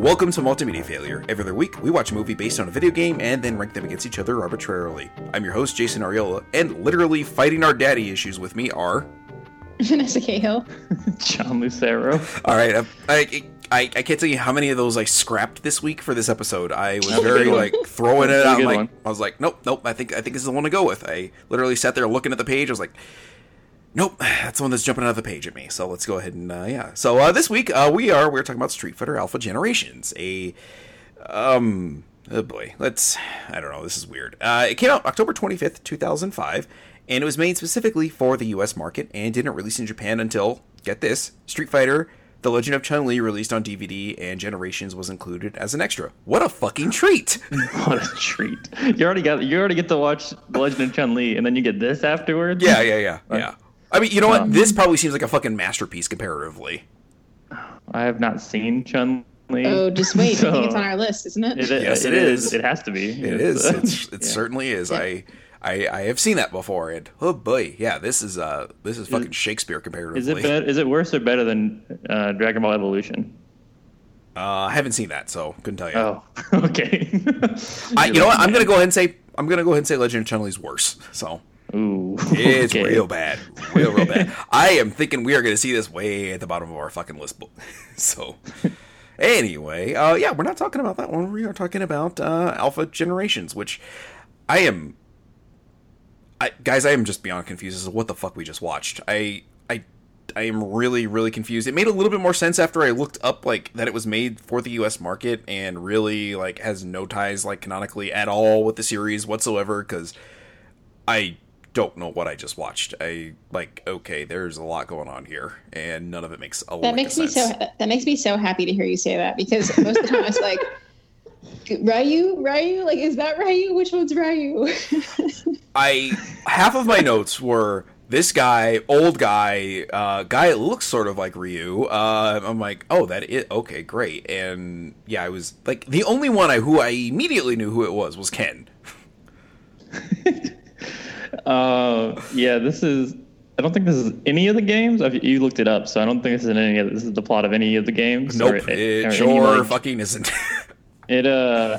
Welcome to Multimedia Failure. Every other week, we watch a movie based on a video game and then rank them against each other arbitrarily. I'm your host, Jason Arriola, and literally fighting our daddy issues with me are. Vanessa Cahill. John Lucero. All right, I, I, I, I can't tell you how many of those I scrapped this week for this episode. I was very like throwing it That's a out. Like one. I was like, nope, nope. I think I think this is the one to go with. I literally sat there looking at the page. I was like, nope, that's the one that's jumping out of the page at me. So let's go ahead and uh, yeah. So uh, this week uh, we are we're talking about Street Fighter Alpha Generations. A um oh boy let's i don't know this is weird uh it came out october 25th 2005 and it was made specifically for the us market and didn't release in japan until get this street fighter the legend of chun-li released on dvd and generations was included as an extra what a fucking treat What a treat! You already got you already get to watch The Legend of Chun Li, and then you get this afterwards. yeah yeah yeah yeah i mean you know what Um, this probably seems like a fucking masterpiece comparatively I have not seen Chun Li. Oh, just wait. I think it's on our list, isn't it? It, Yes, it it is. is. It has to be. it is it's, it Yeah. certainly is Yeah. I, I i have seen that before and oh boy yeah this is uh this is fucking shakespeare comparatively Is it better, is it worse or better than uh, Dragon Ball Evolution? Uh, I haven't seen that, so couldn't tell you. Oh, okay. I, you know what? I'm gonna go ahead and say I'm gonna go ahead and say Legend of Chun Li's worse. So Ooh, it's okay. real bad, real real bad. I am thinking we are gonna see this way at the bottom of our fucking list. So anyway, uh, yeah, we're not talking about that one. We are talking about uh, Alpha Generations, which I am. I, guys, I am just beyond confused as to what the fuck we just watched. I, I, I am really, really confused. It made a little bit more sense after I looked up like that it was made for the U.S. market and really like has no ties like canonically at all with the series whatsoever. Because I don't know what I just watched. I like okay, there's a lot going on here, and none of it makes a That of makes me so. That makes me so happy to hear you say that because most of the time it's like, Ryu, Ryu, like is that Ryu? Which one's Ryu? I half of my notes were this guy, old guy, uh, guy that looks sort of like Ryu. Uh, I'm like, oh, that is okay, great. And yeah, I was like, the only one I who I immediately knew who it was was Ken. Uh, yeah, this is. I don't think this is any of the games. I've, you looked it up, so I don't think this is in any of. This is the plot of any of the games. Nope, or- it or any, sure like- fucking isn't. It uh,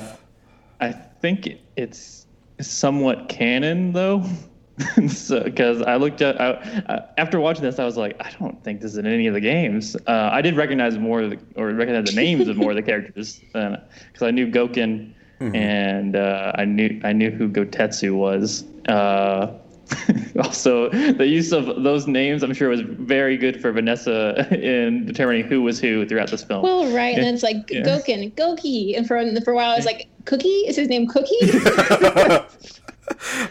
I think it's somewhat canon though, because I looked at I, I, after watching this, I was like, I don't think this is in any of the games. Uh, I did recognize more of the, or recognize the names of more of the characters because I knew Goken and uh, I knew I knew who Gotetsu was. Uh, also, the use of those names, I'm sure, was very good for Vanessa in determining who was who throughout this film. well, right, and then it's like Yeah. Goken, Goki, and for for a while I was like, Cookie is his name, Cookie.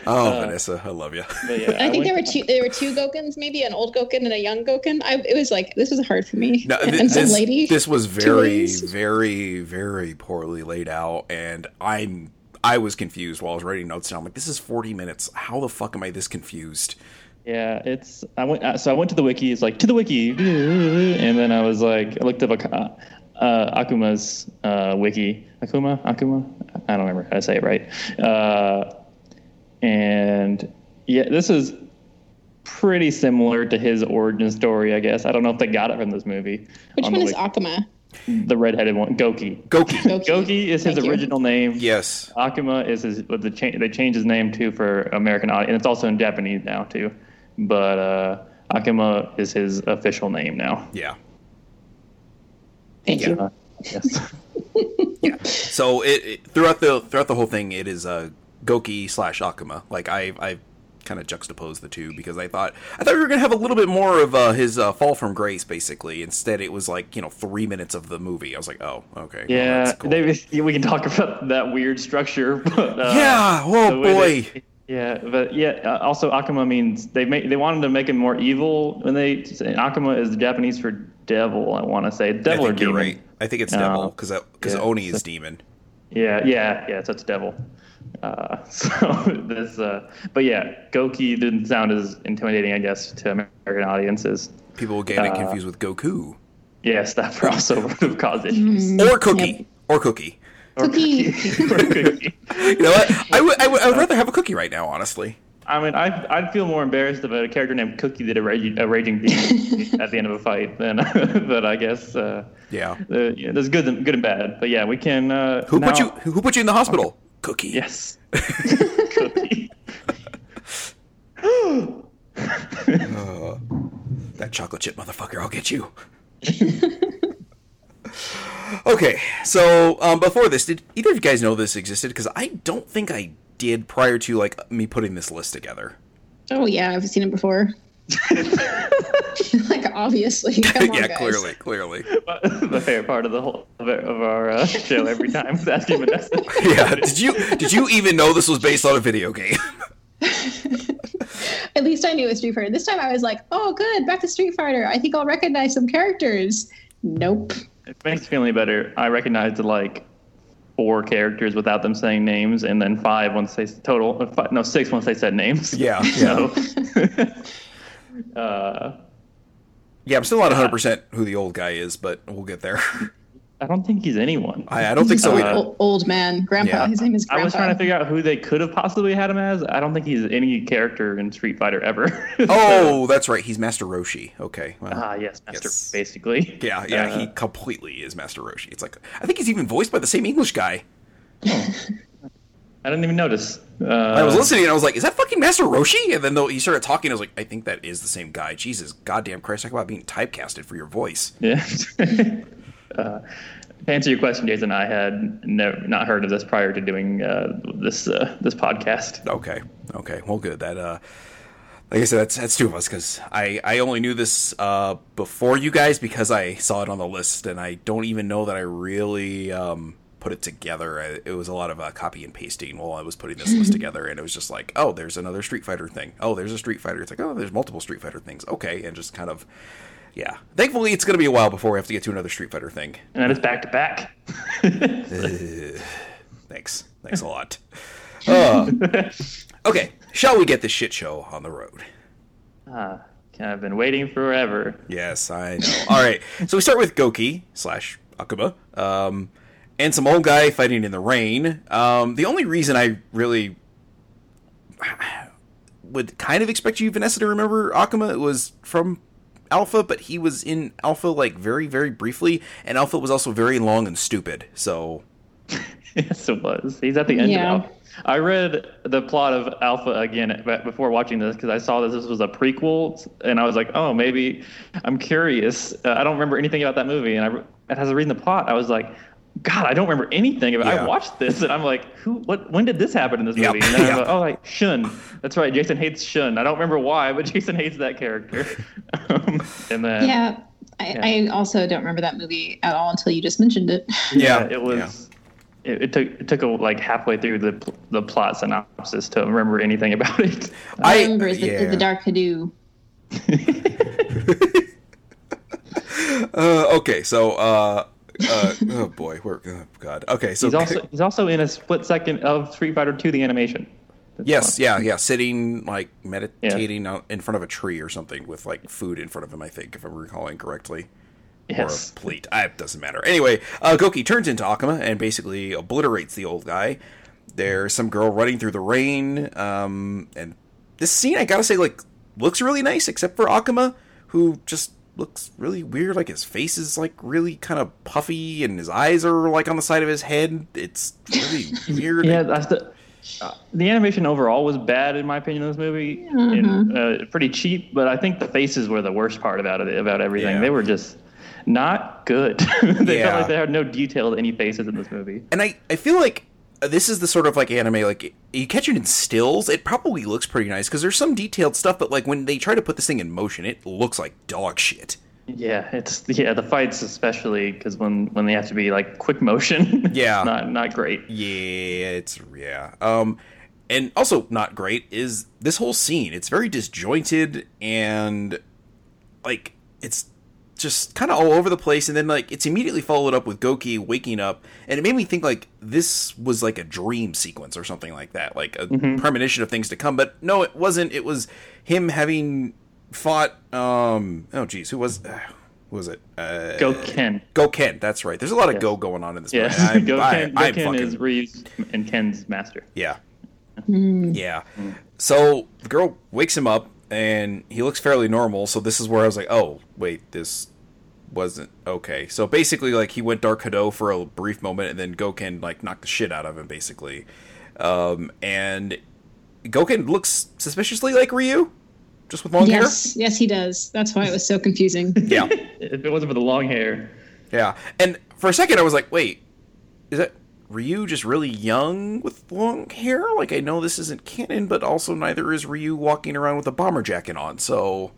oh, Vanessa, I love you. Yeah, I think went- there were two. There were two Gokens, maybe an old Goken and a young Goken. I, it was like this was hard for me. No, and thi- some this, lady. this was very, very, very poorly laid out, and I'm I was confused while I was writing notes down. I'm like, this is 40 minutes. How the fuck am I this confused? Yeah, it's. I went. uh, So I went to the wiki. It's like to the wiki, and then I was like, I looked up uh, uh, Akuma's uh, wiki. Akuma, Akuma. I don't remember how to say it right. Uh, and yeah, this is pretty similar to his origin story, I guess. I don't know if they got it from this movie. Which on one is wiki. Akuma? The redheaded one, Goki. Goki. Goki. Goki is his Thank you. original name. yes. Akuma is his. The cha- they changed his name too for American audience, and it's also in Japanese now too. But uh, Akuma is his official name now. Yeah. Thank you. Uh, yes. Yeah. So it, it throughout the throughout the whole thing, it is uh, Goki slash Akuma. Like I I kind of juxtapose the two because I thought I thought we were gonna have a little bit more of uh, his uh, fall from grace. Basically, instead it was like you know three minutes of the movie. I was like, oh, okay. well, yeah, that's cool. they, we can talk about that weird structure. But, uh, Yeah, oh, boy. they- yeah, but yeah. Uh, also, Akuma means they made they wanted to make him more evil when they Akuma is the Japanese for devil. I want to say devil or demon. right. I think it's devil because because Yeah, Oni is so- demon. Yeah, yeah, yeah. So it's devil. Uh, so this, uh, but yeah, Goki didn't sound as intimidating, I guess, to American audiences. People will get it Uh, confused with Goku Yes, that also would have caused issues. or Cookie Yep. or Cookie. Or Cookie. or cookie. You know what? I would I would rather have a cookie right now. Honestly. I mean, I I'd feel more embarrassed if a character named Cookie did a, raging a raging demon at the end of a fight than, but I guess uh, Yeah. uh, yeah, there's good and good and bad. But yeah, we can. Uh, Who put you? Who who put you in the hospital? Cookie. Yes. Cookie. That chocolate chip motherfucker. I'll get you. okay, so um, before this, did either of you guys know this existed? Because I don't think I did prior to like me putting this list together. Oh yeah, I've seen it before. like obviously, come on, yeah, guys. clearly, clearly. the favorite part of the whole of our- uh, show every time is asking Vanessa. Yeah. Did you did you even know this was based on a video game? At least I knew it was Street Fighter. This time I was like, oh good, back to Street Fighter. I think I'll recognize some characters. Nope. It makes me feel any better. I recognized like four characters without them saying names, and then five once they total. uh, Five, no, six once they said names. Yeah, So, uh, Yeah, I'm still not 100 percent who the old guy is, but we'll get there. I don't think he's anyone. I, I don't think so Old, either. old, old man, grandpa. Yeah. His name is I was trying to figure out who they could have possibly had him as. I don't think he's any character in Street Fighter ever. Oh, that's right. He's Master Roshi. Okay. Well, Ah, yes, Master, Yes. basically. yeah, yeah. Uh, he completely is Master Roshi. It's like I think he's even voiced by the same English guy. I didn't even notice. Uh, I was listening and I was like, "Is that fucking Master Roshi?" And then though he started talking, I was like, "I think that is the same guy." Jesus, goddamn Christ! Talk about being typecasted for your voice. Yeah. uh, to answer your question, Jason, I had never not heard of this prior to doing uh, this uh, this podcast. Okay, okay, well, good. That uh, like I said, that's that's two of us because I I only knew this uh before you guys because I saw it on the list, and I don't even know that I really um put it together. I, it was a lot of uh, copy and pasting while I was putting this list together, and it was just like, oh, there's another Street Fighter thing. Oh, there's a Street Fighter. It's like, oh, there's multiple Street Fighter things. Okay, and just kind of. Yeah. Thankfully, it's going to be a while before we have to get to another Street Fighter thing. And that is back to back. Thanks. Thanks a lot. Uh, okay. Shall we get this shit show on the road? Ah, I've been waiting forever. Yes, I know. All right. So we start with Goki slash Akuma, um, and some old guy fighting in the rain. Um, the only reason I really would kind of expect you, Vanessa, to remember Akuma was from Alpha, but he was in Alpha like very, very briefly, and Alpha was also very long and stupid. So yes, it was. He's at the end Yeah. of Alpha. I read the plot of Alpha again before watching this because I saw that this was a prequel, and I was like, "Oh, maybe I'm curious." Uh, I don't remember anything about that movie, and I re- as I was reading the plot, I was like, "God, I don't remember anything about." Yeah. I watched this, and I'm like, "Who? What? When did this happen in this Yep. movie?" And then I'm Yep. like, "Oh, like Shun. That's right. Jason hates Shun. I don't remember why, but Jason hates that character." um, and then Yeah. I, I also don't remember that movie at all until you just mentioned it. yeah, it was. It, it took it took a, like halfway through the the plot synopsis to remember anything about it. All I, I- remember is the, yeah. the Dark Hadou. Uh, okay, so uh, uh, oh boy, we're oh god. Okay, so He's also he's also in a split second of Street Fighter 2 the animation. That's yes, fun. yeah, yeah, sitting like meditating out in front of a tree or something with like food in front of him. I think, if I'm recalling correctly. Yes. or a plate. I, it doesn't matter. Anyway, uh, Goki turns into Akuma and basically obliterates the old guy. There's some girl running through the rain, um, and this scene I gotta say like looks really nice, except for Akuma, who just looks really weird. Like his face is like really kind of puffy, and his eyes are like on the side of his head. It's really weird. Yeah, that's the uh, the animation overall was bad in my opinion in this movie. And, uh, pretty cheap, but I think the faces were the worst part about it about everything. Yeah. They were just not good. they Yeah. felt like they had no detail to any faces in this movie. and I, I feel like this is the sort of like anime like you catch it in stills it probably looks pretty nice because there's some detailed stuff but like when they try to put this thing in motion it looks like dog shit Yeah, it's yeah the fights especially because when when they have to be like quick motion. Yeah. not not great. yeah it's yeah um and also not great is this whole scene it's very disjointed and like it's just kind of all over the place and then like it's immediately followed up with Goki waking up and it made me think like this was like a dream sequence or something like that like a premonition of things to come but no it wasn't it was him having fought um oh geez who was uh, who was it uh Go Ken. Go Ken that's right there's a lot of Yes. go going on in this Yeah. I'm- Go I- Ken, I'm Ken fucking- is Ryu's and Ken's master. yeah Yeah. So the girl wakes him up and he looks fairly normal. So this is where I was like, oh, wait, this wasn't okay. So basically, like, he went Dark Hado for a brief moment and then Goken, like, knocked the shit out of him, basically. Um, and Goken looks suspiciously like Ryu, just with long hair? Yes, yes, he does. That's why it was so confusing. Yeah. If it wasn't for the long hair, Yeah. And for a second, I was like, wait, is that Ryu just really young with long hair? Like, I know this isn't canon, but also neither is Ryu walking around with a bomber jacket on, so.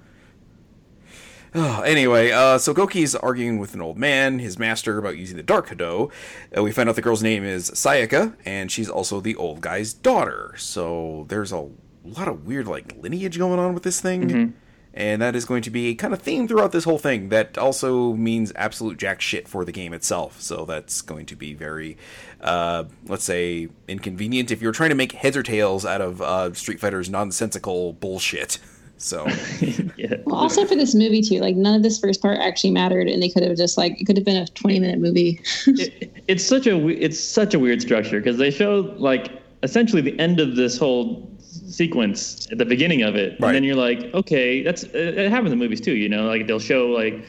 Oh, anyway, uh, so Goki's arguing with an old man, his master, about using the Dark Hado. Uh, we find out the girl's name is Sayaka, and she's also the old guy's daughter. So there's a lot of weird, like, lineage going on with this thing. And that is going to be a kind of theme throughout this whole thing. That also means absolute jack shit for the game itself. So that's going to be very, uh, let's say, inconvenient if you're trying to make heads or tails out of uh, Street Fighter's nonsensical bullshit. So. Well, also for this movie too, like none of this first part actually mattered, and they could have just like it could have been a twenty minute movie. it, it's such a it's such a weird structure because they show like essentially the end of this whole sequence at the beginning of it, Right. and then you're like, okay, that's it it happens in movies too. You know, like they'll show like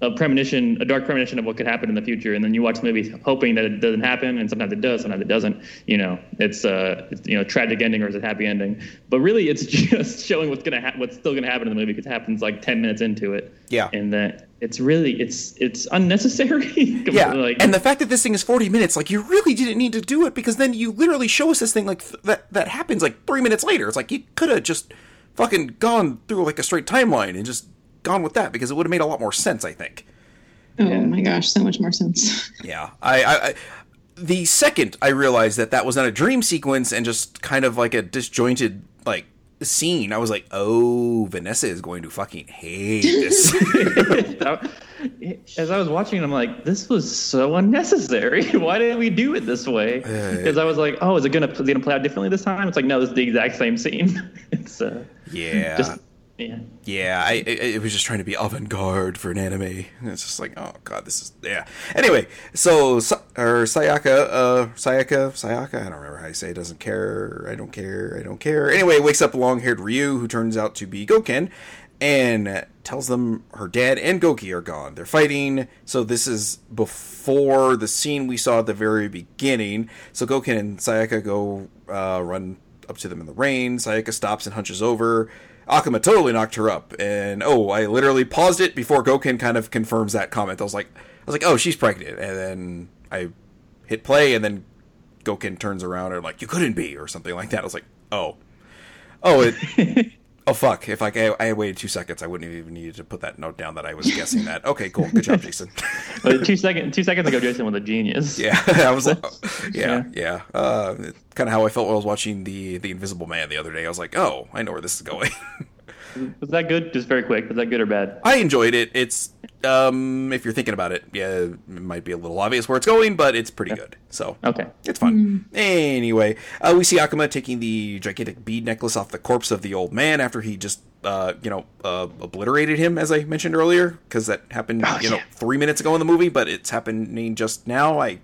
a premonition, a dark premonition of what could happen in the future, and then you watch the movie hoping that it doesn't happen, and sometimes it does, sometimes it doesn't. You know, it's uh, it's, you know, tragic ending or is it happy ending. But really, it's just showing what's gonna ha- what's still gonna happen in the movie because it happens like ten minutes into it. Yeah. and that it's really it's it's unnecessary. yeah, like, and the fact that this thing is 40 minutes, like you really didn't need to do it because then you literally show us this thing like th- that that happens like three minutes later. It's like you could have just fucking gone through like a straight timeline and just gone with that because it would have made a lot more sense. I think. oh my gosh, so much more sense. Yeah, I, I, I the second I realized that that was not a dream sequence and just kind of like a disjointed like scene, I was like, oh, Vanessa is going to fucking hate this. as I was watching it, I'm like, this was so unnecessary. Why didn't we do it this way? Because I was like, oh, is it gonna, is it gonna play out differently this time? It's like, no, this is the exact same scene. it's uh, yeah, just yeah. yeah. I, it was just trying to be avant garde for an anime. And it's just like, oh god, this is yeah. Anyway, so or Sayaka, uh, Sayaka, Sayaka. I don't remember how you say. it. Doesn't care. I don't care. I don't care. Anyway, wakes up long-haired Ryu, who turns out to be Goken, and tells them her dad and Goki are gone. They're fighting. So this is before the scene we saw at the very beginning. So Goken and Sayaka go uh, run up to them in the rain. Sayaka stops and hunches over. Akuma totally knocked her up, and oh, I literally paused it before Goken kind of confirms that comment. I was like, I was like, oh, she's pregnant, and then I hit play, and then Goken turns around and like, you couldn't be, or something like that. I was like, oh, oh, it. Oh fuck! If like I, I waited two seconds, I wouldn't have even needed to put that note down that I was guessing that. Okay, cool, good job, Jason. Two second, two seconds ago, Jason was a genius. yeah, I was like, yeah, Yeah. yeah. Uh, kind of how I felt when I was watching the the Invisible Man the other day. I was like, oh, I know where this is going. Was that good? Just very quick. Was that good or bad? I enjoyed it. It's um, if you're thinking about it, yeah, it might be a little obvious where it's going, but it's pretty good. So Okay. it's fun. Anyway, uh, we see Akuma taking the gigantic bead necklace off the corpse of the old man after he just, uh, you know, uh, obliterated him, as I mentioned earlier, because that happened, you know, three minutes ago in the movie, but it's happening just now. I.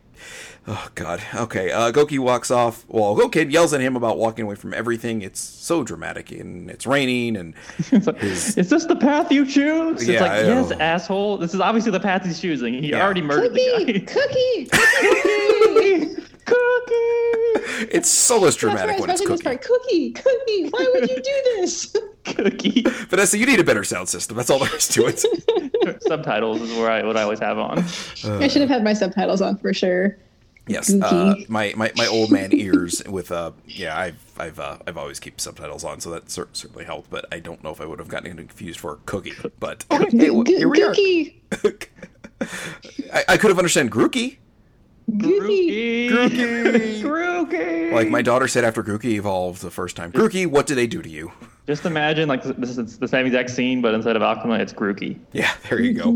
Oh God. Okay. Uh, Goki walks off. Well, Goken yells at him about walking away from everything. It's so dramatic, and it's raining, and It's like, His- is this the path you choose? It's like, yes, know. asshole. This is obviously the path he's choosing. He Yeah. already murdered Cookie, the cookie, guy. Cookie. it's so less That's why dramatic when it's watching this Cookie. part. Cookie, cookie. Why would you do this? Cookie. Vanessa, you need a better sound system. That's all there is to it. Subtitles is where I what I always have on. I should have had my subtitles on for sure. Yes, uh, my, my my old man ears with uh yeah I've I've uh, I've always keep subtitles on so that cer- certainly helped but I don't know if I would have gotten confused for cookie but okay hey, well, here we are Cookie, I, I could have understood Grookey Goofy. Grookey. Grookey. like my daughter said after Grookey evolved the first time Grookey what did they do to you Just imagine like this is the same exact scene, but instead of Akuma, it's Grookey. yeah there you go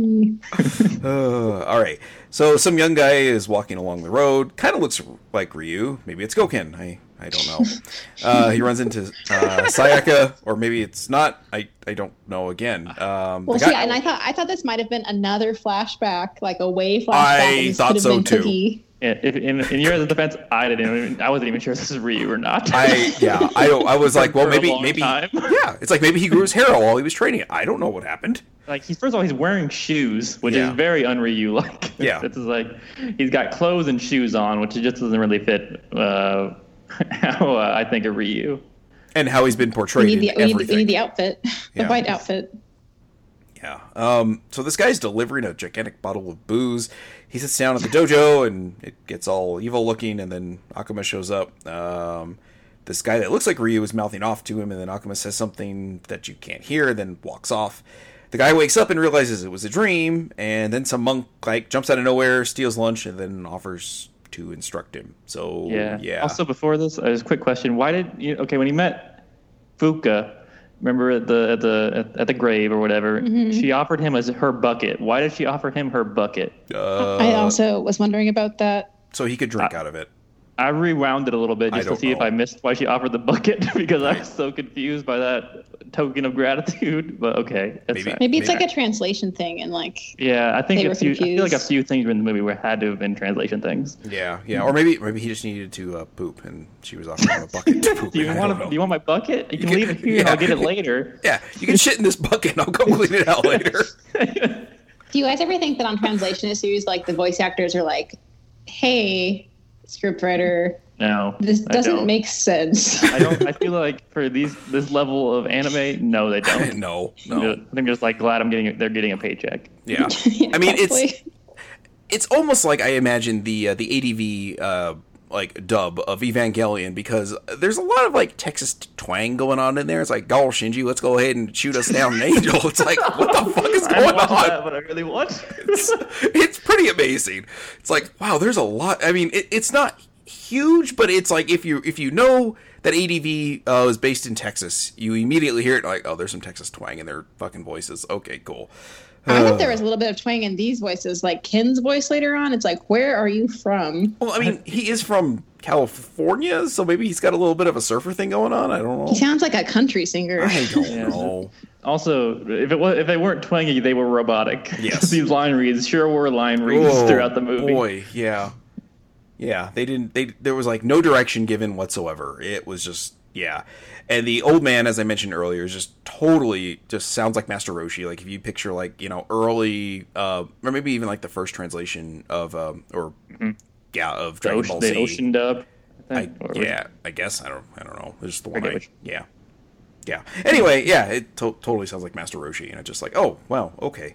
uh, all right so some young guy is walking along the road kind of looks like Ryu maybe it's Goken I I don't know uh, he runs into uh, Sayaka or maybe it's not I I don't know again um, Well, the see, and I thought I thought this might have been another flashback, like a way flashback. I and thought have so, been too. Cookie. If, in, in your defense, I didn't. Even, I wasn't even sure if this is Ryu or not. I yeah, I. I was like, well, maybe maybe time. yeah. It's like maybe he grew his hair out while he was training. I don't know what happened. like he's first of all he's wearing shoes, which Yeah. is very un-Ryu like. Yeah. it's just like he's got clothes and shoes on, which just doesn't really fit uh, how uh, I think of Ryu. And how he's been We portrayed need the in we need, we need the outfit, the Yeah. white outfit. Yeah. Um, so this guy's delivering a gigantic bottle of booze. He sits down at the dojo and it gets all evil looking, and then Akuma shows up. Um, this guy that looks like Ryu is mouthing off to him, and then Akuma says something that you can't hear, then walks off. The guy wakes up and realizes it was a dream, and then some monk like jumps out of nowhere, steals lunch, and then offers to instruct him. So Yeah. yeah. Also, before this, uh, a quick question: Why did you? Okay, when he met Fuka, remember at the at the at, at the grave or whatever, she offered him as her bucket. Why did she offer him her bucket? uh, I also was wondering about that. so he could drink out of it. I rewound it a little bit just to don't see if. I missed why she offered the bucket because I was so confused by that token of gratitude. But okay, that's Maybe- fine. Maybe it's Maybe- like a translation thing, and like yeah, I think They a few, I feel like a few things in the movie were had to have been translation things. Yeah, yeah, or maybe maybe he just needed to uh, poop, and she was offering him a bucket to poop. Do you in. Want don't to, do you want my bucket? You can can- leave it here. and yeah. I'll get it later. Yeah, you can shit in this bucket and I'll come clean it out later. Do you guys ever think that on translation issues, like the voice actors are like, "Hey, scriptwriter, No, this I doesn't don't. make sense." I don't. I feel like for these this level of anime, no, they don't. no, I'm no. just- I'm just like glad I'm getting they're getting a paycheck. Yeah. Yeah, I mean, it's probably. it's almost like I imagine the uh, the ADV uh, like dub of Evangelion because there's a lot of like Texas twang going on in there. It's like, "Gall Shinji, let's go ahead and shoot us down an angel." It's like, what the fuck is going on? that, but I really want. it's, it's pretty amazing. It's like, wow, there's a lot. I mean, it, it's not huge, but it's like if you if you know that ADV uh, is based in Texas, you immediately hear it like, oh, there's some Texas twang in their fucking voices. Okay, cool. I thought oh. there was a little bit of twang in these voices, like Ken's voice later on. It's like, where are you from? Well, I mean, he is from California, so maybe he's got a little bit of a surfer thing going on. I don't know. He sounds like a country singer. I don't know. Also, if it was if they weren't twangy, they were robotic. Yes. these line reads sure were line reads Oh, throughout the movie. Boy, yeah, yeah. They didn't. They there was like no direction given whatsoever. It was just yeah. And the old man, as I mentioned earlier, is just totally just sounds like Master Roshi. Like if you picture like you know early, uh, or maybe even like the first translation of um, or yeah of The, Dragon ocean, Ball the ocean dub. I I, think, or- yeah, I guess I don't. I don't know. It's just the one. I, which- yeah, yeah. Anyway, yeah, it to- totally sounds like Master Roshi, and it's just like, oh, wow, okay.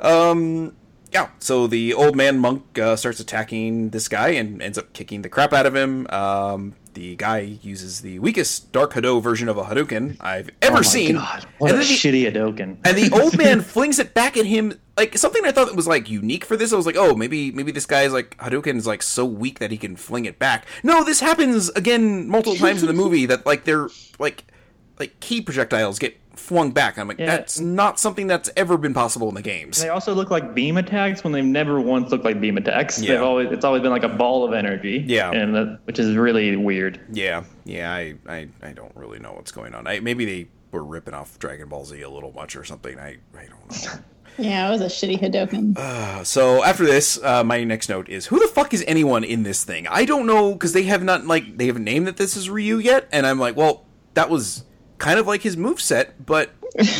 Um, yeah. So the old man monk uh, starts attacking this guy and ends up kicking the crap out of him. Um, the guy uses the weakest Dark Hado version of a Hadouken I've ever Oh my seen. God, what and a the, shitty Hadoken. and the old man flings it back at him like something I thought was like unique for this. I was like, oh, maybe maybe this guy's like Hadouken is like so weak that he can fling it back. No, this happens again multiple times in the movie that like they're like like key projectiles get flung back. I'm like, Yeah. that's not something that's ever been possible in the games. They also look like beam attacks when they've never once looked like beam attacks. Yeah. They've always it's always been like a ball of energy. Yeah. and that, which is really weird. Yeah, yeah, I, I, I don't really know what's going on. I, maybe they were ripping off Dragon Ball Z a little much or something. I, I don't know. Yeah, it was a shitty Hadoken. Uh, so after this, uh, my next note is who the fuck is anyone in this thing? I don't know because they have not like they haven't named that this is Ryu yet, and I'm like, well, that was kind of like his move set, but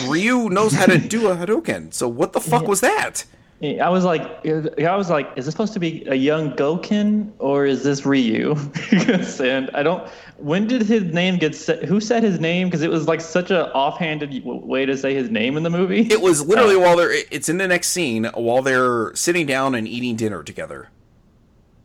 Ryu knows how to do a Hadouken. So what the fuck was that? I was like, I was like, is this supposed to be a young Goken or is this Ryu? and I don't. When did his name get set? Who said his name? Because it was like such a offhanded way to say his name in the movie. It was literally um, while they're it's in the next scene while they're sitting down and eating dinner together.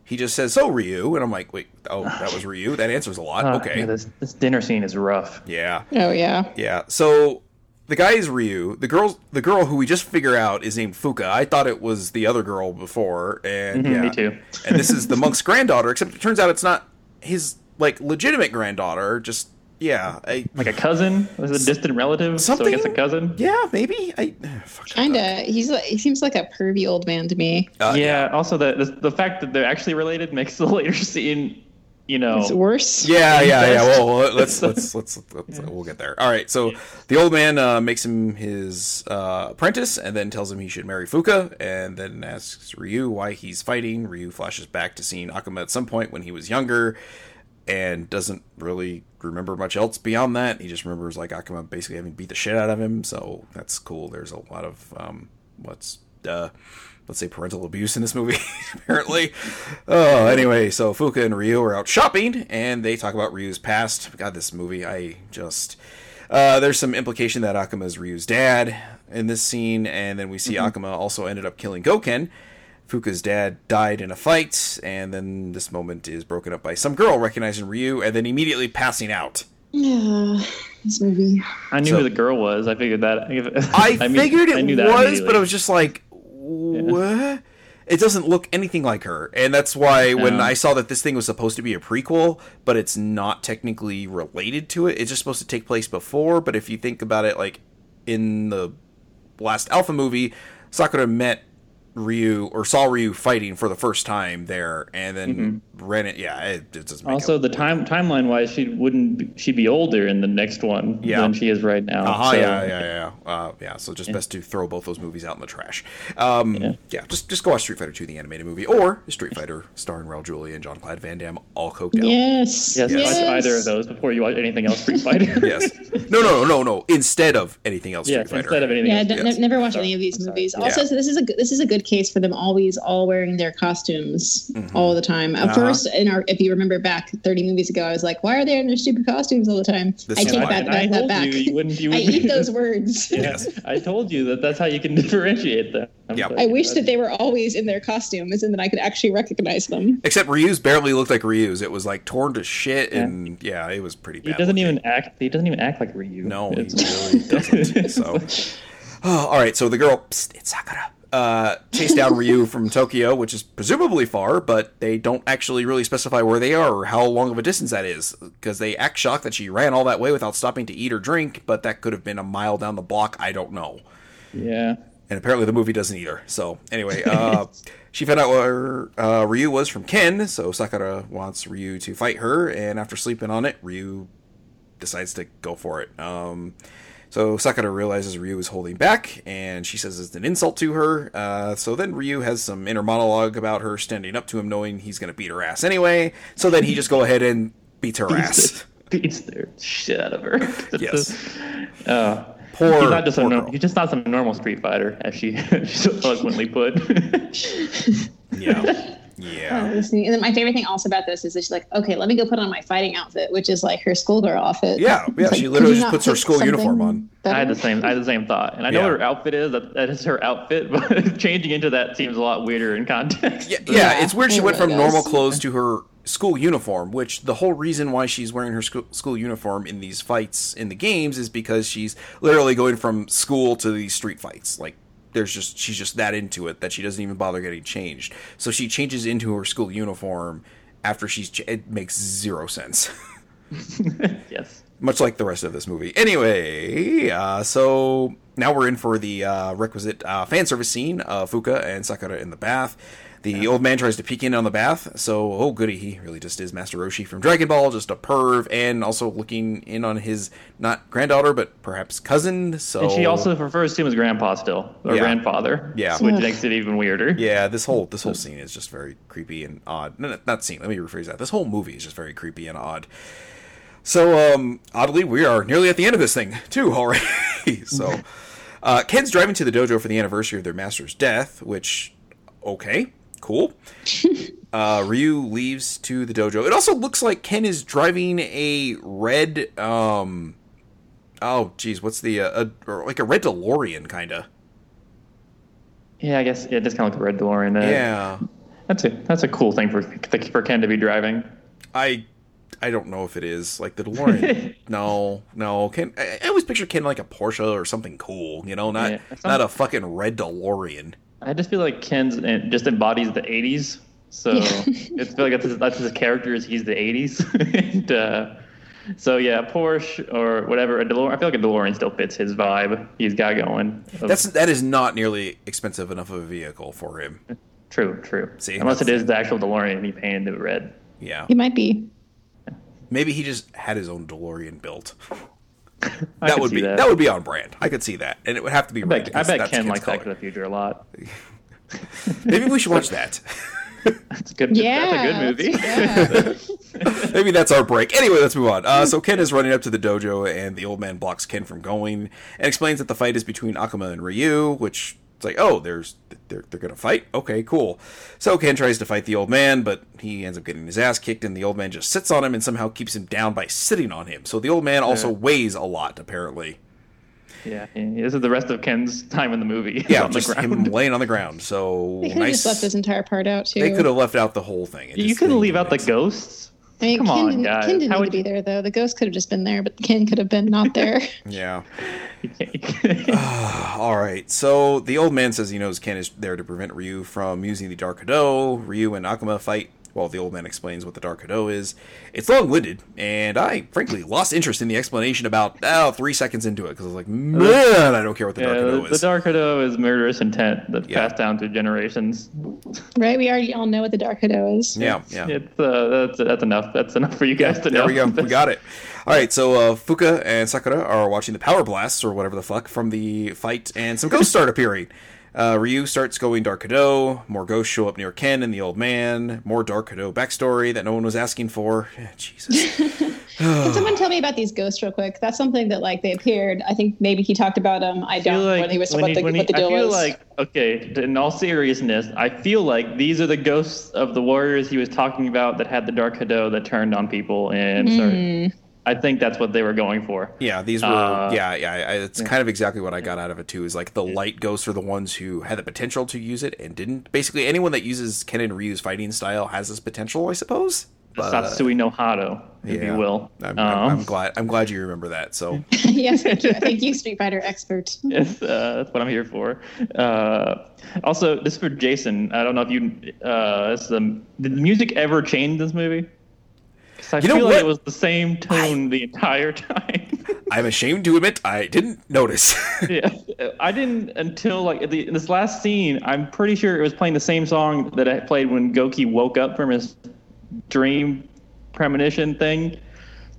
He just says, "So Ryu," and I'm like, "Wait, oh, that was Ryu. That answers a lot." Ah, okay, yeah, this this dinner scene is rough. yeah. Oh yeah. Yeah. So the guy is Ryu. The girl, the girl who we just figure out is named Fuka. I thought it was the other girl before, and Mhm, yeah, me too. and this is the monk's granddaughter. Except it turns out it's not his like legitimate granddaughter. Just yeah, I, Like a cousin, was a distant relative, so I guess a cousin. yeah, maybe I. Kinda. He's like he seems like a pervy old man to me. Uh, yeah. Also, the, the the fact that they're actually related makes the later scene you know, It's worse. Yeah, yeah, yeah. Well, let's let's let's, let's we'll get there. All right. So the old man uh, makes him his uh, apprentice, and then tells him he should marry Fuka, and then asks Ryu why he's fighting. Ryu flashes back to seeing Akuma at some point when he was younger, and doesn't really remember much else beyond that. He just remembers like Akuma basically having beat the shit out of him. So that's cool. There's a lot of um, what's uh, let's say parental abuse in this movie apparently oh anyway so fuka and ryu are out shopping and they talk about ryu's past god this movie i just uh, there's some implication that akuma is ryu's dad in this scene and then we see akuma also ended up killing goken fuka's dad died in a fight and then this moment is broken up by some girl recognizing ryu and then immediately passing out Yeah, this movie. I knew So- who the girl was. I figured that. I, mean, figured it I knew that was, but immediately. it was just like, what? It doesn't look anything like her, and that's why when No. I saw that this thing was supposed to be a prequel, but it's not technically related to it. It's just supposed to take place before. But if you think about it, like in the last Alpha movie, Sakura met Ryu or saw Ryu fighting for the first time there, and then mm-hmm. Ran it. Yeah, it, it doesn't. Make Mm-hmm. Also, it. the time timeline wise, she wouldn't. Be, she'd be older in the next one Yeah. than she is right now. Uh-huh, so- yeah, yeah, yeah, uh, yeah. So just best to throw both those movies out in the trash. Um, yeah. Yeah. just just go watch Street Fighter Two, the animated movie, or Street Fighter starring Raul Julia and John Claude Van Damme, all coked out. Yes. Yes, Yes. watch either of those before you watch anything else Street Fighter. Yes. No, no, no, no. No. Instead of anything else, Street yes, Fighter. instead of anything Yeah, else. d- Yes. never watched Sorry. any of these I'm sorry. movies. Yeah. Also, so this is a this is a good case for them always all wearing their costumes all the time. Uh-huh. First, in our if you remember back thirty movies ago, I was like, why are they in their stupid costumes all the time? This I is take why. that, And I that, that told back. you you wouldn't. You I wouldn't eat those words. Yes. I told you that that's how you can differentiate them. Yep. I wish that they were always in their costumes and that I could actually recognize them. Except Ryu's barely looked like Ryu's. It was like torn to shit, and yeah, it was pretty bad. he doesn't looking. even act. He doesn't even act like Ryu. No, he really doesn't. So, oh, all right. So the girl, psst, it's Sakura, uh, chased down Ryu from Tokyo, which is presumably far, but they don't actually really specify where they are or how long of a distance that is, because they act shocked that she ran all that way without stopping to eat or drink. But that could have been a mile down the block. I don't know. yeah. And apparently the movie doesn't either. So anyway, uh, she found out where uh, Ryu was from Ken, so Sakura wants Ryu to fight her, and after sleeping on it, Ryu decides to go for it. Um, so Sakura realizes Ryu is holding back, and she says it's an insult to her. Uh, so then Ryu has some inner monologue about her standing up to him, knowing he's going to beat her ass anyway. So then he just go ahead and beats her ass. Beats the shit out of her. Yes. Uh, Poor, he's not just a poor nor- girl. he's just not some normal Street Fighter, as she, she so eloquently put. Yeah, yeah. Oh, listening. And then my favorite thing also about this is that she's like, okay, let me go put on my fighting outfit, which is like her schoolgirl outfit. Yeah, yeah, It's she literally just puts her school uniform on. better? I had the same I had the same thought, and I know Yeah. what her outfit is. That, that is her outfit, but changing into that seems a lot weirder in context. Yeah, yeah, Yeah, it's weird she it went from really normal clothes to her school uniform, which the whole reason why she's wearing her school, school uniform in these fights in the games is because she's literally going from school to these street fights. Like there's just she's just that into it that she doesn't even bother getting changed. So she changes into her school uniform after she's ch- it makes zero sense. yes. much like the rest of this movie. Anyway, uh, so now we're in for the uh, requisite uh, fan service scene of Fuka and Sakura in the bath. The old man tries to peek in on the bath, so oh goody, he really just is Master Roshi from Dragon Ball, just a perv, and also looking in on his not granddaughter but perhaps cousin. So And she also refers to him as grandpa still, or. Yeah. grandfather. Yeah. Which Ugh. makes it even weirder. Yeah, this whole this whole scene is just very creepy and odd. No, no, not scene. Let me rephrase that. This whole movie is just very creepy and odd. So, um, oddly, we are nearly at the end of this thing too already. so, uh, Ken's driving to the dojo for the anniversary of their master's death, which, okay, cool. Uh, Ryu leaves to the dojo. It also looks like Ken is driving a red, um, oh, geez, what's the uh, a, or like a red DeLorean, kind of. Yeah, I guess it does kind of look like a red DeLorean. Uh, Yeah. That's a that's a cool thing for for Ken to be driving. I I don't know if it is like the DeLorean. no, no. Ken, I, I always picture Ken like a Porsche or something cool. You know, not Yeah, not a fucking red DeLorean. I just feel like Ken's just embodies the '80s. So it's feel like that's his, that's his character is he's the '80s. and, uh, so yeah, Porsche or whatever. A DeLorean. I feel like a DeLorean still fits his vibe. He's got going. That's that is not nearly expensive enough of a vehicle for him. true. True. See, Unless it is the actual DeLorean and he painted it red. Yeah. He might be. Maybe he just had his own DeLorean built. I That would be that. that. would be on brand. I could see that, and it would have to be I red. bet, I bet that's Ken Ken's likes Back to the Future a lot. Maybe we should watch that. That's good. Yeah, that's a good movie. yeah. Maybe that's our break. Anyway, let's move on. Uh, so Ken is running up to the dojo, and the old man blocks Ken from going, and explains that the fight is between Akuma and Ryu, which it's like, oh, there's they're they're gonna fight. Okay, cool. So Ken tries to fight the old man, but he ends up getting his ass kicked, and the old man just sits on him and somehow keeps him down by sitting on him. So the old man also Yeah. weighs a lot, apparently. yeah, yeah, this is the rest of Ken's time in the movie. Yeah, on the just ground. him laying on the ground. So They could have nice. just left this entire part out too. they could have left out the whole thing. It You just couldn't leave out the sense. ghosts. I mean, Come Ken on, didn't, guys. Ken didn't How need would to be you- there though. The ghost could have just been there, but Ken could have been not there. Yeah. You can't- you can't- All right. So the old man says he knows Ken is there to prevent Ryu from using the Dark Hado. Ryu and Akuma fight while the old man explains what the Dark Hado is. It's long winded, and I frankly lost interest in the explanation about oh, three seconds into it because I was like, man, I don't care what the yeah, Dark Hado is. the. Dark Hado is murderous intent that's Yeah. passed down through generations. right? We already all know what the Dark Hado is. yeah, yeah. It's uh, that's that's enough. That's enough for you guys to There know. There we go. We got it. All right, so uh, Fuka and Sakura are watching the power blasts or whatever the fuck from the fight, and some ghosts start appearing. Uh, Ryu starts going Dark Hado. More ghosts show up near Ken and the old man. More Dark Hado backstory that no one was asking for. Eh, Jesus. Can someone tell me about these ghosts real quick? That's something that like they appeared. I think maybe he talked about them. I I don't. like when he was when what he- the, when what the he- I deal feel was. like okay. In all seriousness, I feel like these are the ghosts of the warriors he was talking about that had the Dark Hado that turned on people and Hmm. started. I think that's what they were going for. Yeah, these were. Uh, yeah, yeah. I, it's kind of exactly what I got out of it too. Is like the light ghosts are the ones who had the potential to use it and didn't. Basically, anyone that uses Ken and Ryu's fighting style has this potential, I suppose. The But, Satsui no Hado, if yeah. you will. I'm, Um, I'm, I'm glad. I'm glad you remember that. So yes, thank you. Thank you, Street Fighter expert. Yes, uh, that's what I'm here for. Uh, also, this is for Jason. I don't know if you. Uh, it's the, did the music ever change this movie? I You know feel what? like it was the same tune the entire time. I'm ashamed to admit I didn't notice. yeah, I didn't until like the, this last scene. I'm pretty sure it was playing the same song that I played when Goki woke up from his dream premonition thing.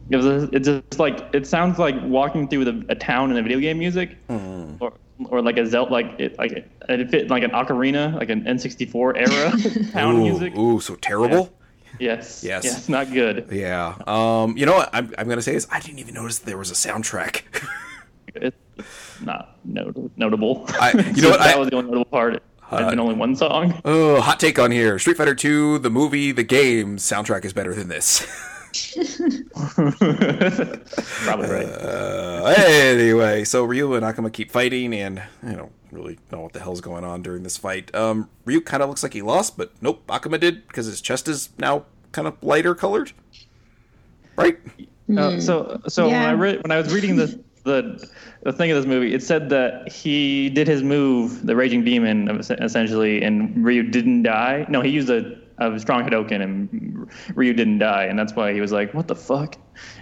It was. It's just like it sounds like walking through the, a town in a video game music, mm-hmm. or or like a Zelda, like it like it, it fit like an ocarina, like an N64 era town ooh, music. ooh, so terrible. Yes, Yes. yes, not good. Yeah. Um. You know what? I'm, I'm gonna say is I didn't even notice there was a soundtrack. It's not not- notable. I- you know what, that I- was the only notable part. There's been only one song. oh, hot take on here. Street Fighter 2, the movie, the game soundtrack is better than this. Probably right. Uh, anyway, so Ryu and Akuma keep fighting, and you don't really know what the hell's going on during this fight. Um, Ryu kind of looks like he lost, but nope, Akuma did because his chest is now kind of lighter colored. Right? Uh, so so when I re- when I was reading the the the thing of this movie, it said that he did his move, the Raging Demon, essentially, and Ryu didn't die. No, he used a, a strong Hadoken, and Ryu didn't die, and that's why he was like, "What the fuck?"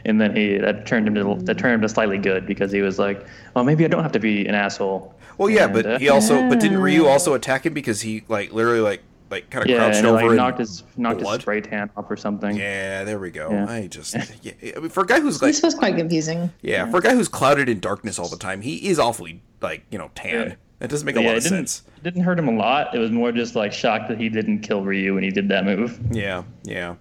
And then he that turned him to that turned him to slightly good because he was like, "Well, maybe I don't have to be an asshole." Well, yeah, And, but uh, he also, but didn't Ryu also attack him because he like literally like like kind of yeah, crouched and over like and knocked his knocked blood? his spray tan off or something. Yeah, there we go. Yeah. I just yeah, I mean, for a guy who's like This was quite confusing. yeah, for a guy who's clouded in darkness all the time, he is awfully like you know tan. Yeah. That doesn't make But a yeah, lot it of didn't, sense. it didn't hurt him a lot. It was more just like shocked that he didn't kill Ryu when he did that move. Yeah, yeah.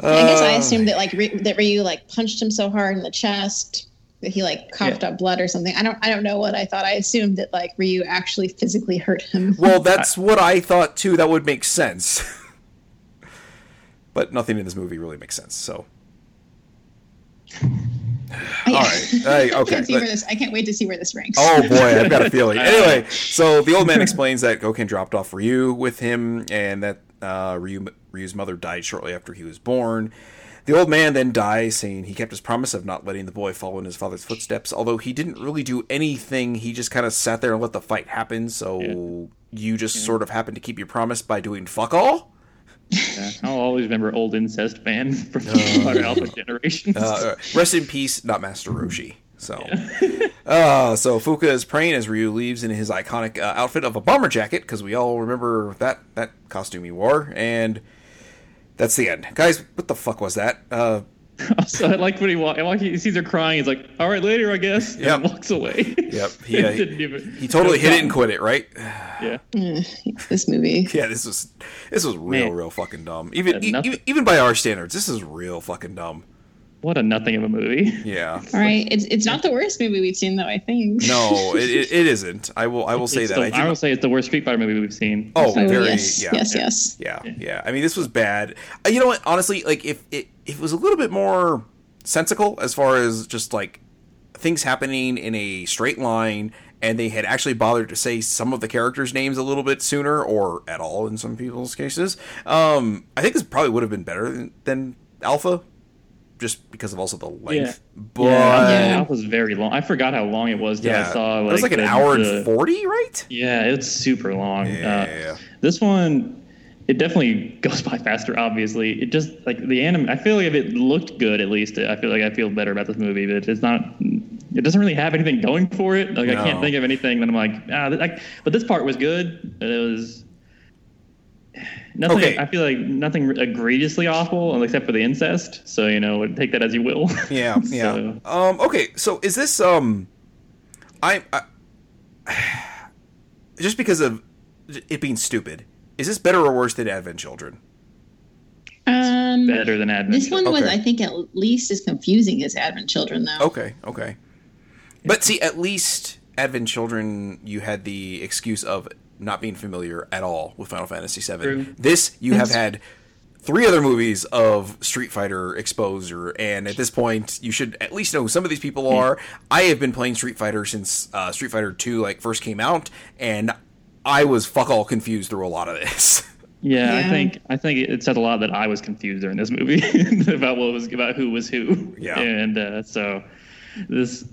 I guess I Uh, assumed that like Ry- that Ryu like punched him so hard in the chest that he like coughed Yeah. up blood or something. I don't I don't know what I thought. I assumed that like Ryu actually physically hurt him. Well, that's what I thought too. That would make sense. but nothing in this movie really makes sense. So, all right, Hey, I okay. can't see where this. I can't wait to see where this ranks. Oh boy, I've got a feeling. Anyway, so the old man explains that Goken dropped off Ryu with him, and that uh, Ryu, Ryu's mother died shortly after he was born. The old man then dies, saying he kept his promise of not letting the boy follow in his father's footsteps. Although he didn't really do anything, he just kind of sat there and let the fight happen. So you just sort of happened to keep your promise by doing fuck all. Yeah, I'll always remember old incest fans from Fighter Alpha generations. Uh, rest in peace, not Master Roshi. So, uh, so Fuka is praying as Ryu leaves in his iconic uh, outfit of a bomber jacket because we all remember that that costume he wore, and that's the end, guys. What the fuck was that? Uh, Also, I like when he walks. walk- he sees her crying. He's like, "All right, later, I guess." And Yep. walks away. Yep. He, uh, Didn't even- he totally hit it and quit it, right? Yeah. This movie. Yeah, this was this was real, Man. real fucking dumb. Even e- even even by our standards, this is real fucking dumb. What a nothing of a movie. Yeah. All right, it's it's not the worst movie we've seen though. I think. No, it, it, it isn't. I will I will say It's that. the- I, I, do- will say it's the worst Street Fighter movie we've seen. oh, Oh very yes, yeah. yes, yes. Yeah, yeah. I mean, this was bad. Uh, You know what? Honestly, like if it if it was a little bit more sensical as far as just like things happening in a straight line, and they had actually bothered to say some of the characters' names a little bit sooner, or at all in some people's cases, um, I think this probably would have been better than, than Alpha, just because of also the length. But yeah, Yeah. Alpha was very long. I forgot how long it was. Till yeah, I saw like, it was like an the- hour the- and forty, right? Yeah, it's super long. Yeah. Uh, this one, it definitely goes by faster. Obviously, it just like the anime. I feel like if it looked good, at least I feel like I feel better about this movie. But it's not. It doesn't really have anything going for it. Like I can't think of anything that I'm like. Ah, th- like, but this part was good. It was. Nothing. Okay. I feel like nothing egregiously awful, except for the incest. So you know, take that as you will. Yeah, yeah. Um, okay, so is this um, I, I just because of it being stupid, is this better or worse than Advent Children? Um, Better than Advent. this one was, Okay. I think, at least as confusing as Advent Children, though. Okay, okay. But see, at least Advent Children, you had the excuse of not being familiar at all with Final Fantasy VII. True. This, you have had three other movies of Street Fighter exposure, and at this point, you should at least know who some of these people are. I have been playing Street Fighter since uh, Street Fighter Two like first came out, and I was fuck all confused through a lot of this. Yeah, I think I think it said a lot that I was confused during this movie about what was about who was who. Yeah. and uh, so this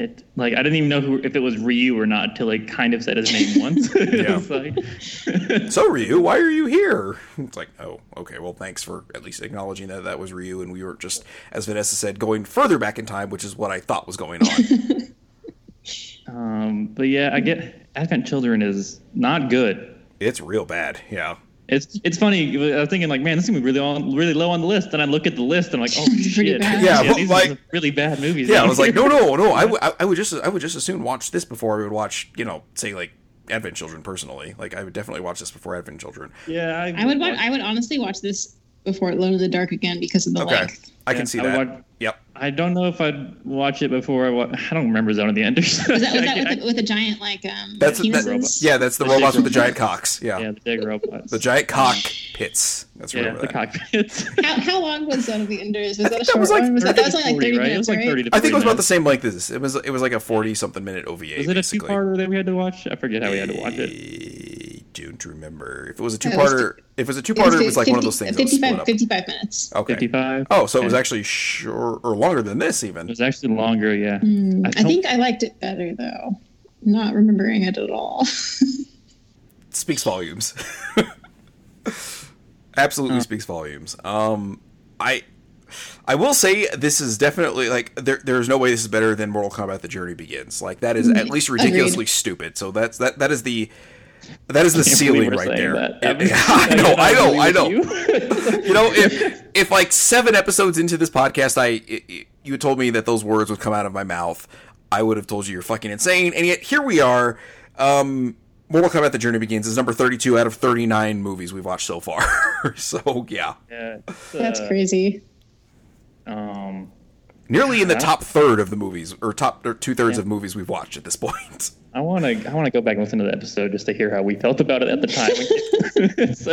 it like I didn't even know who if it was Ryu or not until like kind of said his name once. Like- so Ryu, why are you here? It's like, oh, okay. Well, thanks for at least acknowledging that that was Ryu, and we were just, as Vanessa said, going further back in time, which is what I thought was going on. um, but yeah, I get Advent Children is not good. it's real bad. Yeah. It's it's funny. I was thinking like, man, this is gonna be really on really low on the list. And I look at the list and I'm like, oh shit, bad. Yeah, but, these like- are really bad movies. Yeah. I was like, no, no, no. I would, I, I would just, I would just as soon watch this before I would watch, you know, say like Advent Children. Personally, like I would definitely watch this before Advent Children. Yeah, I would watch, I would honestly watch this before Alone in the Dark again because of the Okay, length. I can Yeah, see I would that. watch- Yep. I don't know if I'd watch it before I wa- I don't remember Zone of the Enders. Was that, was that with, the, with a giant like um That's that, yeah. That's the The robots with the giant robot. cocks. Yeah. yeah, the big robots. The giant cock pits. That's yeah, the that. cockpits. How, how long was Zone of the Enders? Was that a that short was like one? Was that, that was only like 30 right? It minutes, was like right? 30 to I think it was 40 about the same length as this. It was it was like a forty something minute OVA. Was it a basically. two-parter that we had to watch? I forget how we had to watch it. I don't remember. If it was a It was two-parter, if it was a two-parter, it was like one of those things that was 55, split up. 55 minutes. Okay. 55. Oh, so it was actually short or longer than this even. It was actually longer. Yeah. Hmm, I, don't- think I liked it better though. Not remembering it at all. Speaks volumes. Absolutely speaks volumes. Um, I, I will say this is definitely like there. There's no way this is better than Mortal Kombat: The Journey Begins. Like that is at least ridiculously stupid. So that's that. That is the. That is the ceiling right there. that. It- I know, I know, I know. you. you know, if if like seven episodes into this podcast, I i i- you told me that those words would come out of my mouth, I would have told you you're fucking insane. And yet here we are. Um, Mortal Kombat: The Journey Begins is number 32 out of 39 movies we've watched so far. so yeah, Yeah, it's, That's uh, crazy. Um, nearly in the top third of the movies, or top or two thirds Yeah. of movies we've watched at this point. I want to I want to go back and listen to the episode just to hear how we felt about it at the time. It's,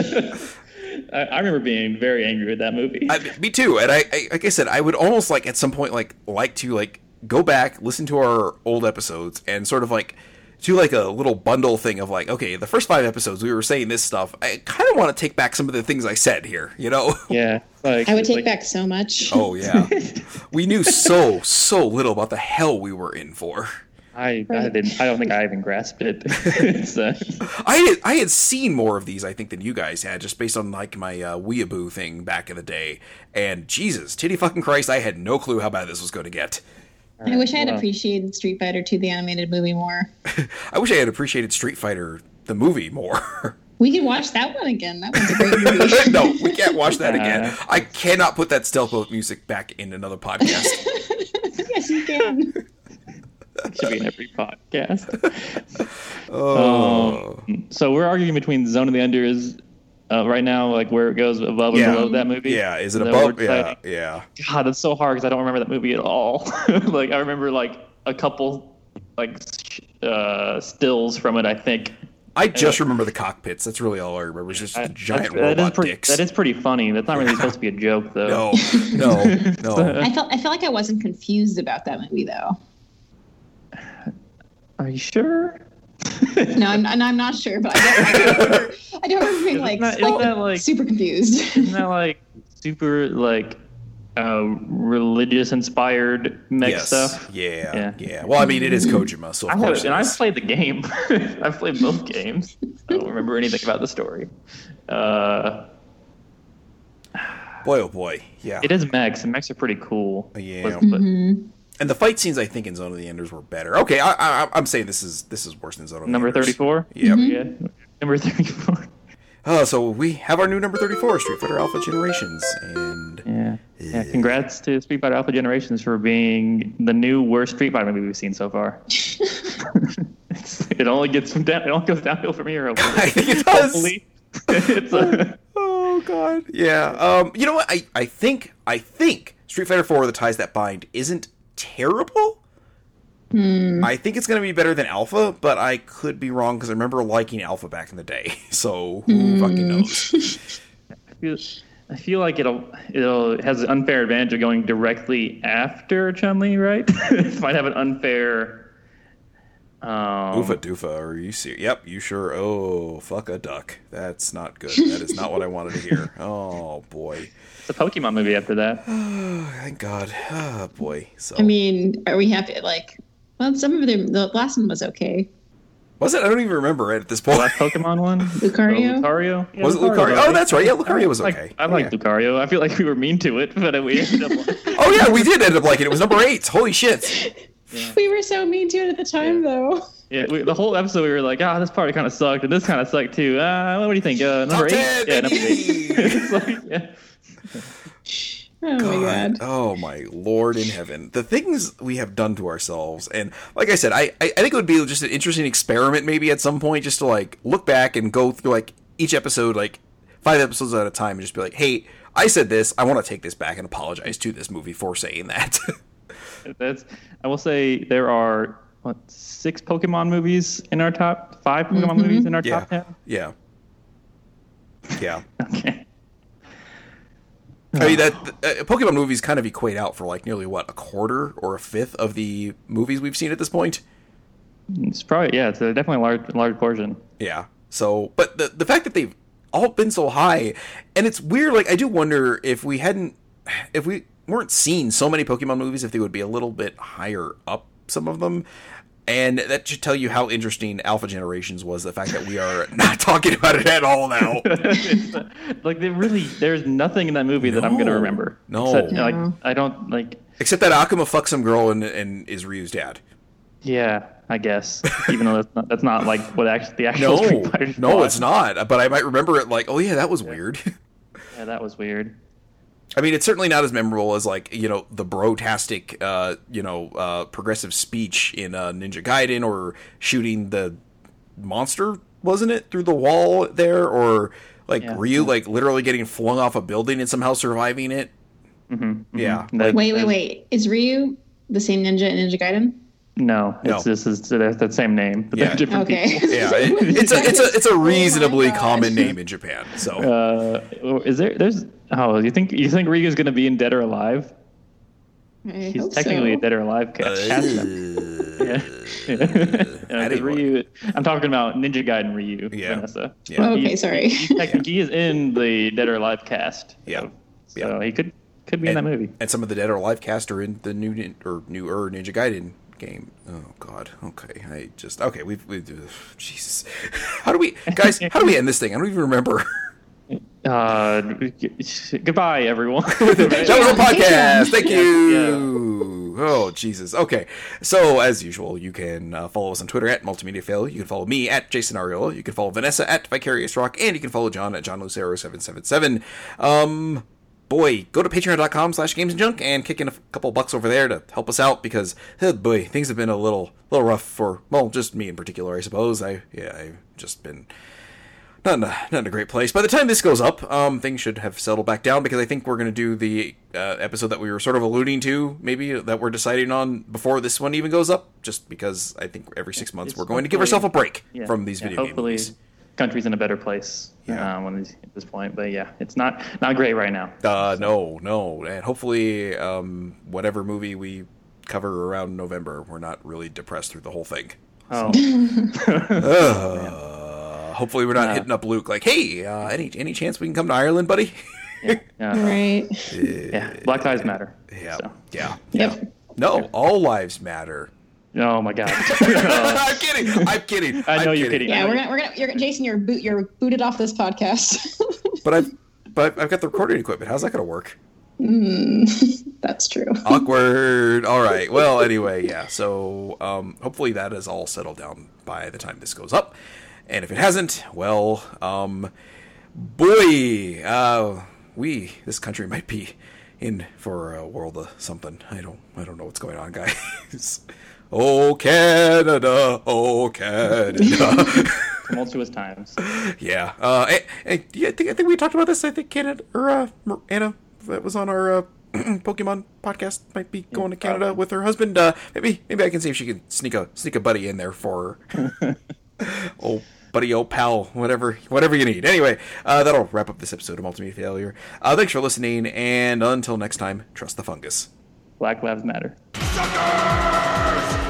I, I remember being very angry with that movie. I, me too. And I, I, like I said, I would almost like at some point like like to like go back, listen to our old episodes, and sort of like do like a little bundle thing of like, okay, the first five episodes we were saying this stuff. I kind of want to take back some of the things I said here. You know? yeah, like I would take like- back so much. Oh yeah, we knew so so little about the hell we were in for. I, I didn't. I don't think I even grasped it. it's, uh, I had, I had seen more of these, I think, than you guys had, just based on like my uh, weeaboo thing back in the day. And Jesus, titty fucking Christ, I had no clue how bad this was going to get. I wish I had well, appreciated Street Fighter 2, the animated movie, more. I wish I had appreciated Street Fighter the movie more. We can watch that one again. That was a great movie. no, we can't watch that Uh, again. I cannot put that stealth boat music back in another podcast. yes, you can. It should be in every podcast. Oh, Um, so we're arguing between Zone of the Enders uh, right now, like where it goes above Yeah. and below that movie. yeah. Is it that above? Yeah, yeah. God, it's so hard because I don't remember that movie at all. like I remember like a couple like uh, stills from it. I think. I just remember the cockpits. That's really all I remember. It's just I- giant that's- that is robot pretty, dicks. That is pretty funny. That's not really supposed to be a joke though. no, no, no. I felt I felt like I wasn't confused about that movie though. Are you sure? No, I'm, and I'm not sure, but I don't, I don't remember, I don't remember being like, that- isn't so- that, like- super confused. Isn't that like super like uh, religious inspired mech yes. stuff? Yeah, yeah, Yeah. Well, I mean, it is Kojima, so of I course. have, and I've played the game. I've played both games. I don't remember anything about the story. Uh, Boy, oh boy, yeah. it is mechs, and mechs are pretty cool. Yeah. But- but- And the fight scenes, I think, in Zone of the Enders were better. Okay, I, I, I'm saying this is this is worse than Zone of the number thirty-four. Yep. Yeah. Number thirty-four. Oh, so we have our new number 34, Street Fighter Alpha Generations, and Yeah. Yeah. Congrats to Street Fighter Alpha Generations for being the new worst Street Fighter movie we've seen so far. It only gets from down. It only goes downhill from here. Hopefully. I think it does. Hopefully. it's a, Oh God, yeah. Um, you know what? I, I think I think Street Fighter 4: The Ties That Bind isn't terrible. Hmm. I think it's going to be better than Alpha, but I could be wrong because I remember liking Alpha back in the day. So who hmm. fucking knows? I feel, I feel like it'll it'll it has an unfair advantage of going directly after Chun Li, right? it might have an unfair. Um, Oofa doofa, are you serious? Yep, you sure? Oh, fuck a duck. That's not good. That is not what I wanted to hear. Oh boy. It's a Pokemon movie after that. Oh, Thank God. Oh boy. So I mean, are we happy? Like, well, some of them. The last one was okay. was it? I don't even remember it at this point. The Last Pokemon one. Lucario? Oh, Lucario. Yeah, Was it Lucario? was Oh, that's right. Yeah, Lucario was I like- okay. I like Yeah. Lucario. I feel like we were mean to it, but we ended up. Oh yeah, we did end up liking it. It was number eight. Holy shit. We were so mean to it at the time, though. Yeah, we, the whole episode we were like, ah, this part kind of sucked, and this kind of sucked too. Uh, what do you think? Uh, number Top eight? 10, yeah, number eight. It's like, yeah. Oh my god. Oh my lord in heaven. The things we have done to ourselves. And like I said, I, I, I think it would be just an interesting experiment maybe at some point just to like look back and go through like each episode, like five episodes at a time and just be like, hey, I said this. I want to take this back and apologize to this movie for saying that. That's. I will say there are what six Pokemon movies in our top five Pokemon movies in our yeah. top ten. Yeah. Yeah. Okay. I mean that uh, Pokemon movies kind of equate out for like nearly what a quarter or a fifth of the movies we've seen at this point. It's probably yeah. It's a definitely a large large portion. Yeah. So, but the the fact that they've all been so high, and it's weird. Like I do wonder if we hadn't, if we weren't seeing so many Pokemon movies, if they would be a little bit higher up. Some of them. And that should tell you how interesting Alpha Generations was. The fact that we are not talking about it at all now. It's, like they really, there's nothing in that movie that I'm gonna remember. No. Except, like No. I don't like. Except that Akuma fucks some girl and, and is Ryu's dad. Yeah, I guess. Even though that's not, that's not like what actually the actual No, Street Fighter. no, plot. it's not. But I might remember it like, oh yeah, that was weird. Yeah, that was weird. I mean, it's certainly not as memorable as like you know the brotastic, uh, you know, uh, progressive speech in uh, Ninja Gaiden or shooting the monster, wasn't it, through the wall there, or like Yeah. Ryu like literally getting flung off a building and somehow surviving it. Mm-hmm. Yeah, That- Wait, wait, wait. Is Ryu the same ninja in Ninja Gaiden? No, No. it's this is that's that same name, but Yeah. they're different Okay. people. yeah, it, it's a it's a it's a Oh reasonably God. common name in Japan. So Uh, is there? There's. Oh, you think you think Ryu's gonna be in Dead or Alive? I He's hope technically so. a Dead or Alive Uh, cast. cast member. yeah. yeah 'cause Ryu. I'm talking about Ninja Gaiden Ryu. Yeah. Vanessa. Yeah. Oh, okay, He's- sorry. He's technically, he is in the Dead or Alive cast. Yeah. So, Yeah. so he could could be in that movie. and some of the Dead or Alive cast are in the new or newer Ninja Gaiden game. Oh God. Okay. I just okay. We've we uh, Jesus. How do we guys? How do we end this thing? I don't even remember. Uh, g- goodbye, everyone. that was a podcast. Thank you. Whew. Oh, Jesus. Okay. So, as usual, you can uh, follow us on Twitter at Multimedia Fail. You can follow me at Jason Arriola. You can follow Vanessa at Vicarious Rock. And you can follow John at John Lucero777. Um, boy, go to patreon.com slash games and junk and kick in a couple bucks over there to help us out because, oh boy, things have been a little, little rough for, well, just me in particular, I suppose. I, yeah, I've just been not in a, not in a great place. By the time this goes up, um, things should have settled back down because I think we're going to do the uh, episode that we were sort of alluding to, maybe that we're deciding on before this one even goes up. Just because I think every six months It's we're going to give ourselves a break Yeah, from these yeah, video hopefully movies. country's in a better place Yeah. uh, at this point. But yeah, it's not not great right now. Uh, no, no, and hopefully, um, whatever movie we cover around November, we're not really depressed through the whole thing. Oh, Uh, hopefully, we're not Yeah. hitting up Luke like, "Hey, uh, any any chance we can come to Ireland, buddy?" yeah, yeah, Right. yeah. Black Lives Matter. yeah, So. yeah. Yep. No, all lives matter. Oh my god. I'm kidding. I'm kidding. I know I'm you're kidding. Yeah, we're gonna we're gonna you're Jason, you're boot you're booted off this podcast. But I've but I've got the recording equipment. How's that going to work? That's true. Awkward. All right. Well, anyway, yeah. So um, hopefully that is all settled down by the time this goes up. And if it hasn't, well, um, boy, uh, we this country might be in for a world of something. I don't I don't know what's going on, guys. oh Canada, oh Canada. Tumultuous times. Yeah. Uh, and, and yeah, I think I think we talked about this. I think Canada or uh, Anna that was on our uh, Pokemon podcast might be going to Canada with her husband. Uh, maybe maybe I can see if she can sneak a sneak a buddy in there for her. oh buddy, oh pal, whatever whatever you need. Anyway, uh, that'll wrap up this episode of Multimedia Failure. Uh, thanks for listening, and until next time, trust the fungus. Black Lives Matter. Sucker!